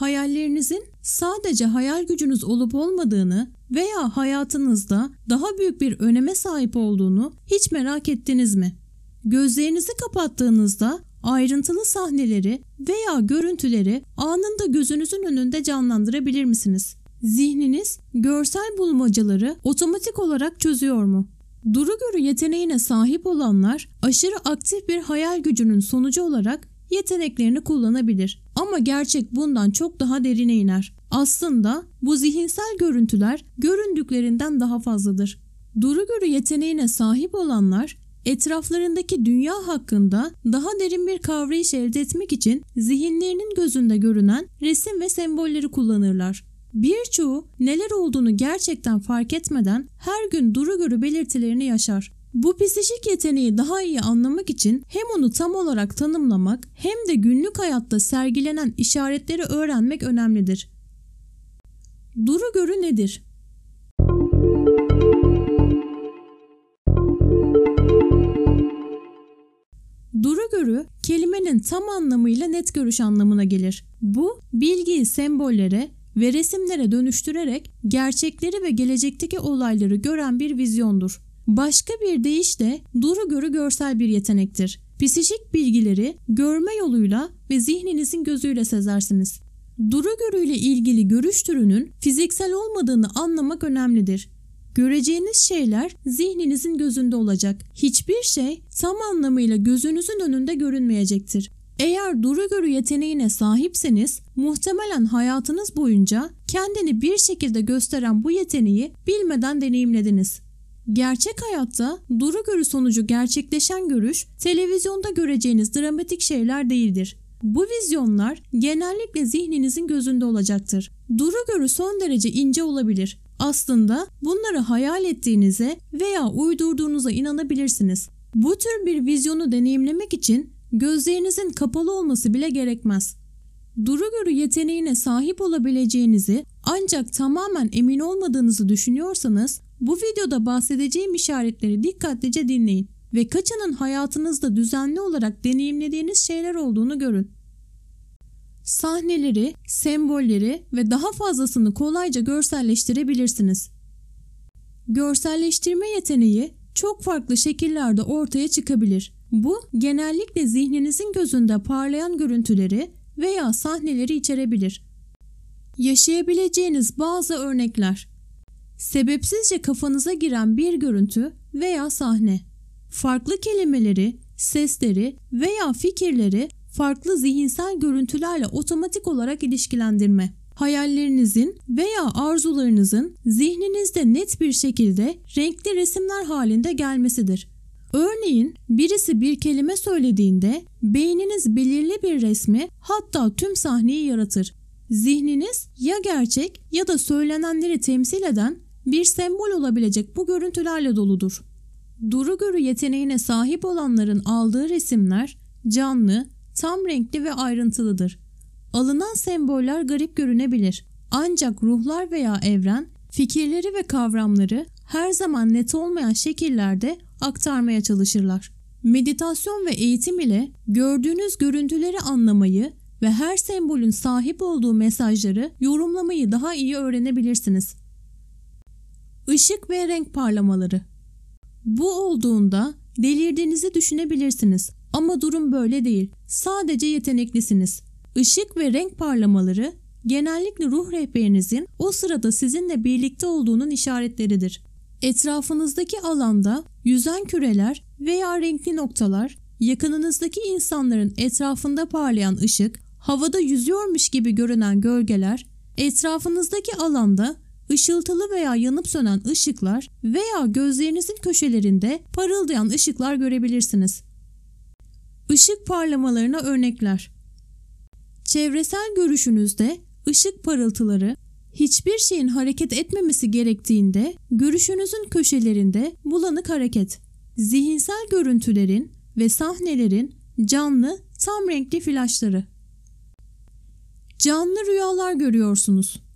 hayallerinizin sadece hayal gücünüz olup olmadığını veya hayatınızda daha büyük bir öneme sahip olduğunu hiç merak ettiniz mi? Gözlerinizi kapattığınızda ayrıntılı sahneleri veya görüntüleri anında gözünüzün önünde canlandırabilir misiniz? Zihniniz görsel bulmacaları otomatik olarak çözüyor mu? Duru görü yeteneğine sahip olanlar aşırı aktif bir hayal gücünün sonucu olarak yeteneklerini kullanabilir. Ama gerçek bundan çok daha derine iner. Aslında bu zihinsel görüntüler göründüklerinden daha fazladır. Duru görü yeteneğine sahip olanlar etraflarındaki dünya hakkında daha derin bir kavrayış elde etmek için zihinlerinin gözünde görünen resim ve sembolleri kullanırlar. Birçoğu neler olduğunu gerçekten fark etmeden her gün duru görü belirtilerini yaşar. Bu psişik yeteneği daha iyi anlamak için hem onu tam olarak tanımlamak hem de günlük hayatta sergilenen işaretleri öğrenmek önemlidir. Duru görü nedir? Duru görü kelimenin tam anlamıyla net görüş anlamına gelir. Bu bilgiyi sembollere ve resimlere dönüştürerek gerçekleri ve gelecekteki olayları gören bir vizyondur. Başka bir deyişle duru görü görsel bir yetenektir. Psişik bilgileri görme yoluyla ve zihninizin gözüyle sezersiniz. Duru görüyle ilgili görüş türünün fiziksel olmadığını anlamak önemlidir. Göreceğiniz şeyler zihninizin gözünde olacak. Hiçbir şey tam anlamıyla gözünüzün önünde görünmeyecektir. Eğer duru görü yeteneğine sahipseniz muhtemelen hayatınız boyunca kendini bir şekilde gösteren bu yeteneği bilmeden deneyimlediniz. Gerçek hayatta duru görü sonucu gerçekleşen görüş televizyonda göreceğiniz dramatik şeyler değildir. Bu vizyonlar genellikle zihninizin gözünde olacaktır. Duru görü son derece ince olabilir. Aslında bunları hayal ettiğinize veya uydurduğunuza inanabilirsiniz. Bu tür bir vizyonu deneyimlemek için gözlerinizin kapalı olması bile gerekmez. Duru görü yeteneğine sahip olabileceğinizi ancak tamamen emin olmadığınızı düşünüyorsanız bu videoda bahsedeceğim işaretleri dikkatlice dinleyin ve kaçının hayatınızda düzenli olarak deneyimlediğiniz şeyler olduğunu görün. Sahneleri, sembolleri ve daha fazlasını kolayca görselleştirebilirsiniz. Görselleştirme yeteneği çok farklı şekillerde ortaya çıkabilir. Bu genellikle zihninizin gözünde parlayan görüntüleri veya sahneleri içerebilir. Yaşayabileceğiniz bazı örnekler sebepsizce kafanıza giren bir görüntü veya sahne, farklı kelimeleri, sesleri veya fikirleri farklı zihinsel görüntülerle otomatik olarak ilişkilendirme, hayallerinizin veya arzularınızın zihninizde net bir şekilde renkli resimler halinde gelmesidir. Örneğin birisi bir kelime söylediğinde beyniniz belirli bir resmi hatta tüm sahneyi yaratır. Zihniniz ya gerçek ya da söylenenleri temsil eden bir sembol olabilecek bu görüntülerle doludur. Duru görü yeteneğine sahip olanların aldığı resimler canlı, tam renkli ve ayrıntılıdır. Alınan semboller garip görünebilir. Ancak ruhlar veya evren fikirleri ve kavramları her zaman net olmayan şekillerde aktarmaya çalışırlar. Meditasyon ve eğitim ile gördüğünüz görüntüleri anlamayı ve her sembolün sahip olduğu mesajları yorumlamayı daha iyi öğrenebilirsiniz. Işık ve renk parlamaları. Bu olduğunda delirdiğinizi düşünebilirsiniz ama durum böyle değil. Sadece yeteneklisiniz. Işık ve renk parlamaları genellikle ruh rehberinizin o sırada sizinle birlikte olduğunun işaretleridir. Etrafınızdaki alanda yüzen küreler veya renkli noktalar, yakınınızdaki insanların etrafında parlayan ışık, havada yüzüyormuş gibi görünen gölgeler, etrafınızdaki alanda ışıltılı veya yanıp sönen ışıklar veya gözlerinizin köşelerinde parıldayan ışıklar görebilirsiniz. Işık parlamalarına örnekler. Çevresel görüşünüzde ışık parıltıları hiçbir şeyin hareket etmemesi gerektiğinde görüşünüzün köşelerinde bulanık hareket. Zihinsel görüntülerin ve sahnelerin canlı tam renkli flaşları. Canlı rüyalar görüyorsunuz.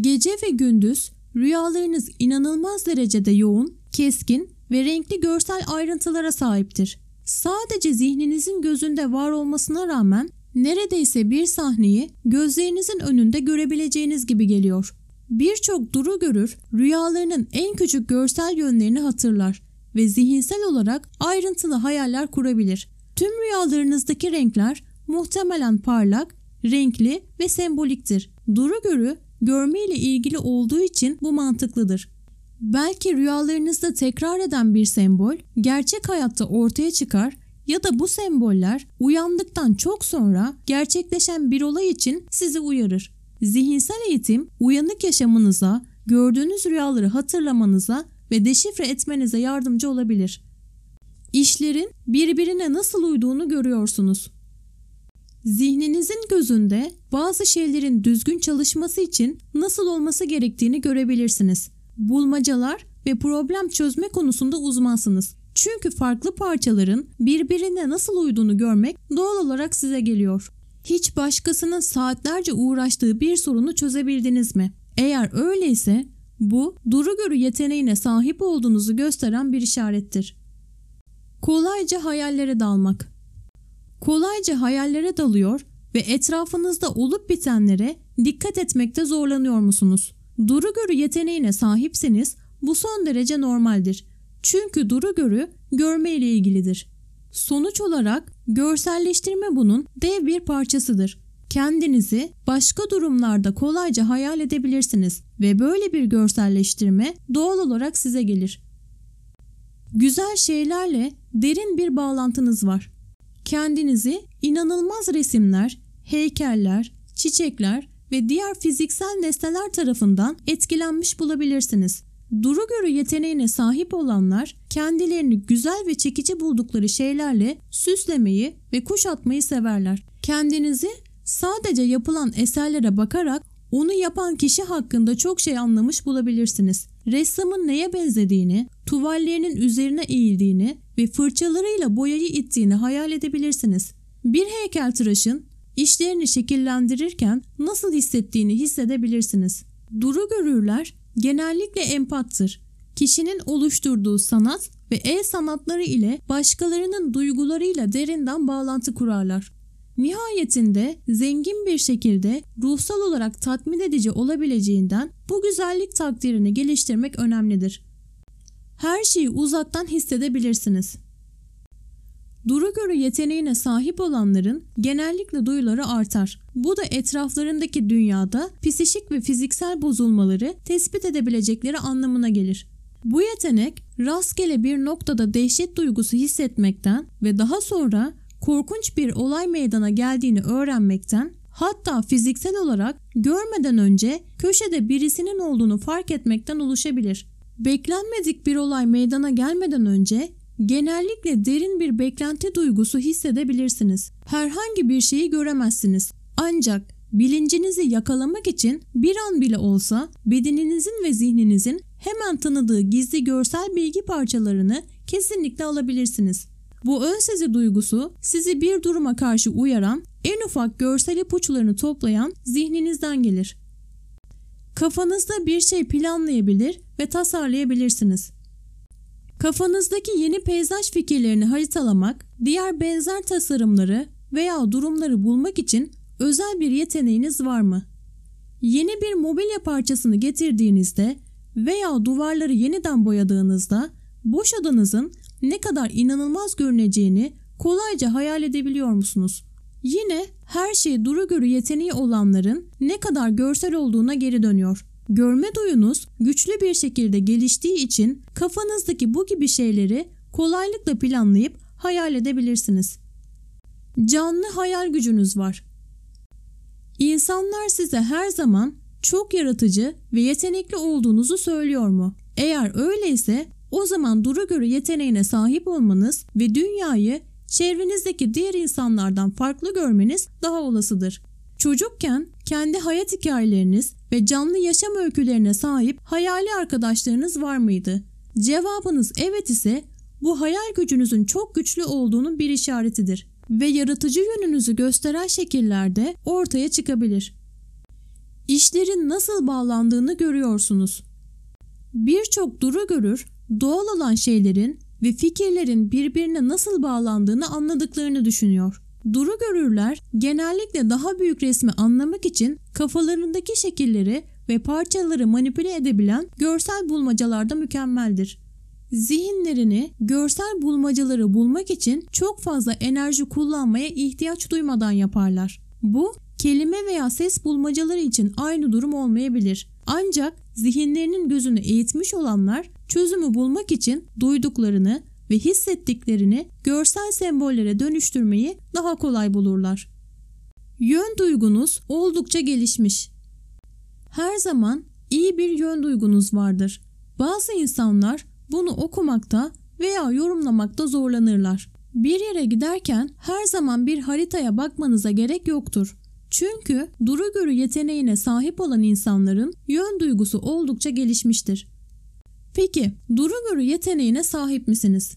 Gece ve gündüz rüyalarınız inanılmaz derecede yoğun, keskin ve renkli görsel ayrıntılara sahiptir. Sadece zihninizin gözünde var olmasına rağmen Neredeyse bir sahneyi gözlerinizin önünde görebileceğiniz gibi geliyor. Birçok duru görür rüyalarının en küçük görsel yönlerini hatırlar ve zihinsel olarak ayrıntılı hayaller kurabilir. Tüm rüyalarınızdaki renkler muhtemelen parlak, renkli ve semboliktir. Duru görü görme ile ilgili olduğu için bu mantıklıdır. Belki rüyalarınızda tekrar eden bir sembol gerçek hayatta ortaya çıkar ya da bu semboller uyandıktan çok sonra gerçekleşen bir olay için sizi uyarır. Zihinsel eğitim uyanık yaşamınıza, gördüğünüz rüyaları hatırlamanıza ve deşifre etmenize yardımcı olabilir. İşlerin birbirine nasıl uyduğunu görüyorsunuz. Zihninizin gözünde bazı şeylerin düzgün çalışması için nasıl olması gerektiğini görebilirsiniz. Bulmacalar ve problem çözme konusunda uzmansınız. Çünkü farklı parçaların birbirine nasıl uyduğunu görmek doğal olarak size geliyor. Hiç başkasının saatlerce uğraştığı bir sorunu çözebildiniz mi? Eğer öyleyse bu duru görü yeteneğine sahip olduğunuzu gösteren bir işarettir. Kolayca hayallere dalmak. Kolayca hayallere dalıyor ve etrafınızda olup bitenlere dikkat etmekte zorlanıyor musunuz? Duru görü yeteneğine sahipseniz bu son derece normaldir. Çünkü duru görü görme ile ilgilidir. Sonuç olarak görselleştirme bunun dev bir parçasıdır. Kendinizi başka durumlarda kolayca hayal edebilirsiniz ve böyle bir görselleştirme doğal olarak size gelir. Güzel şeylerle derin bir bağlantınız var. Kendinizi inanılmaz resimler, heykeller, çiçekler ve diğer fiziksel nesneler tarafından etkilenmiş bulabilirsiniz. Duru görü yeteneğine sahip olanlar kendilerini güzel ve çekici buldukları şeylerle süslemeyi ve kuşatmayı severler. Kendinizi sadece yapılan eserlere bakarak onu yapan kişi hakkında çok şey anlamış bulabilirsiniz. Ressamın neye benzediğini, tuvallerinin üzerine eğildiğini ve fırçalarıyla boyayı ittiğini hayal edebilirsiniz. Bir heykeltıraşın işlerini şekillendirirken nasıl hissettiğini hissedebilirsiniz. Duru görürler genellikle empattır. Kişinin oluşturduğu sanat ve el sanatları ile başkalarının duygularıyla derinden bağlantı kurarlar. Nihayetinde zengin bir şekilde ruhsal olarak tatmin edici olabileceğinden bu güzellik takdirini geliştirmek önemlidir. Her şeyi uzaktan hissedebilirsiniz. Duru görü yeteneğine sahip olanların genellikle duyuları artar. Bu da etraflarındaki dünyada psişik ve fiziksel bozulmaları tespit edebilecekleri anlamına gelir. Bu yetenek rastgele bir noktada dehşet duygusu hissetmekten ve daha sonra korkunç bir olay meydana geldiğini öğrenmekten hatta fiziksel olarak görmeden önce köşede birisinin olduğunu fark etmekten oluşabilir. Beklenmedik bir olay meydana gelmeden önce genellikle derin bir beklenti duygusu hissedebilirsiniz. Herhangi bir şeyi göremezsiniz. Ancak bilincinizi yakalamak için bir an bile olsa bedeninizin ve zihninizin hemen tanıdığı gizli görsel bilgi parçalarını kesinlikle alabilirsiniz. Bu ön sezi duygusu sizi bir duruma karşı uyaran, en ufak görsel ipuçlarını toplayan zihninizden gelir. Kafanızda bir şey planlayabilir ve tasarlayabilirsiniz. Kafanızdaki yeni peyzaj fikirlerini haritalamak, diğer benzer tasarımları veya durumları bulmak için özel bir yeteneğiniz var mı? Yeni bir mobilya parçasını getirdiğinizde veya duvarları yeniden boyadığınızda boş odanızın ne kadar inanılmaz görüneceğini kolayca hayal edebiliyor musunuz? Yine her şey duru görü yeteneği olanların ne kadar görsel olduğuna geri dönüyor. Görme duyunuz güçlü bir şekilde geliştiği için kafanızdaki bu gibi şeyleri kolaylıkla planlayıp hayal edebilirsiniz. Canlı hayal gücünüz var. İnsanlar size her zaman çok yaratıcı ve yetenekli olduğunuzu söylüyor mu? Eğer öyleyse o zaman duru görü yeteneğine sahip olmanız ve dünyayı çevrenizdeki diğer insanlardan farklı görmeniz daha olasıdır. Çocukken kendi hayat hikayeleriniz ve canlı yaşam öykülerine sahip hayali arkadaşlarınız var mıydı? Cevabınız evet ise bu hayal gücünüzün çok güçlü olduğunun bir işaretidir ve yaratıcı yönünüzü gösteren şekillerde ortaya çıkabilir. İşlerin nasıl bağlandığını görüyorsunuz. Birçok duru görür, doğal olan şeylerin ve fikirlerin birbirine nasıl bağlandığını anladıklarını düşünüyor. Duru görürler genellikle daha büyük resmi anlamak için kafalarındaki şekilleri ve parçaları manipüle edebilen görsel bulmacalarda mükemmeldir. Zihinlerini görsel bulmacaları bulmak için çok fazla enerji kullanmaya ihtiyaç duymadan yaparlar. Bu kelime veya ses bulmacaları için aynı durum olmayabilir. Ancak zihinlerinin gözünü eğitmiş olanlar çözümü bulmak için duyduklarını ve hissettiklerini görsel sembollere dönüştürmeyi daha kolay bulurlar. Yön duygunuz oldukça gelişmiş. Her zaman iyi bir yön duygunuz vardır. Bazı insanlar bunu okumakta veya yorumlamakta zorlanırlar. Bir yere giderken her zaman bir haritaya bakmanıza gerek yoktur. Çünkü duru görü yeteneğine sahip olan insanların yön duygusu oldukça gelişmiştir. Peki duru görü yeteneğine sahip misiniz?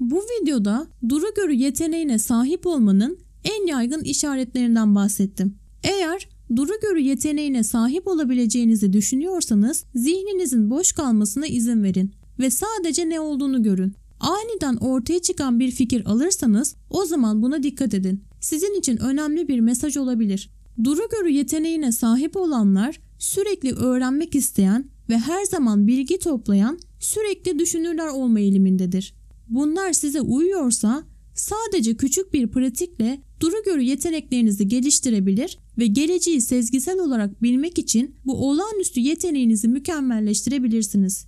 Bu videoda duru görü yeteneğine sahip olmanın en yaygın işaretlerinden bahsettim. Eğer duru görü yeteneğine sahip olabileceğinizi düşünüyorsanız zihninizin boş kalmasına izin verin ve sadece ne olduğunu görün. Aniden ortaya çıkan bir fikir alırsanız o zaman buna dikkat edin. Sizin için önemli bir mesaj olabilir. Duru görü yeteneğine sahip olanlar sürekli öğrenmek isteyen ve her zaman bilgi toplayan, sürekli düşünürler olma eğilimindedir. Bunlar size uyuyorsa sadece küçük bir pratikle duru görü yeteneklerinizi geliştirebilir ve geleceği sezgisel olarak bilmek için bu olağanüstü yeteneğinizi mükemmelleştirebilirsiniz.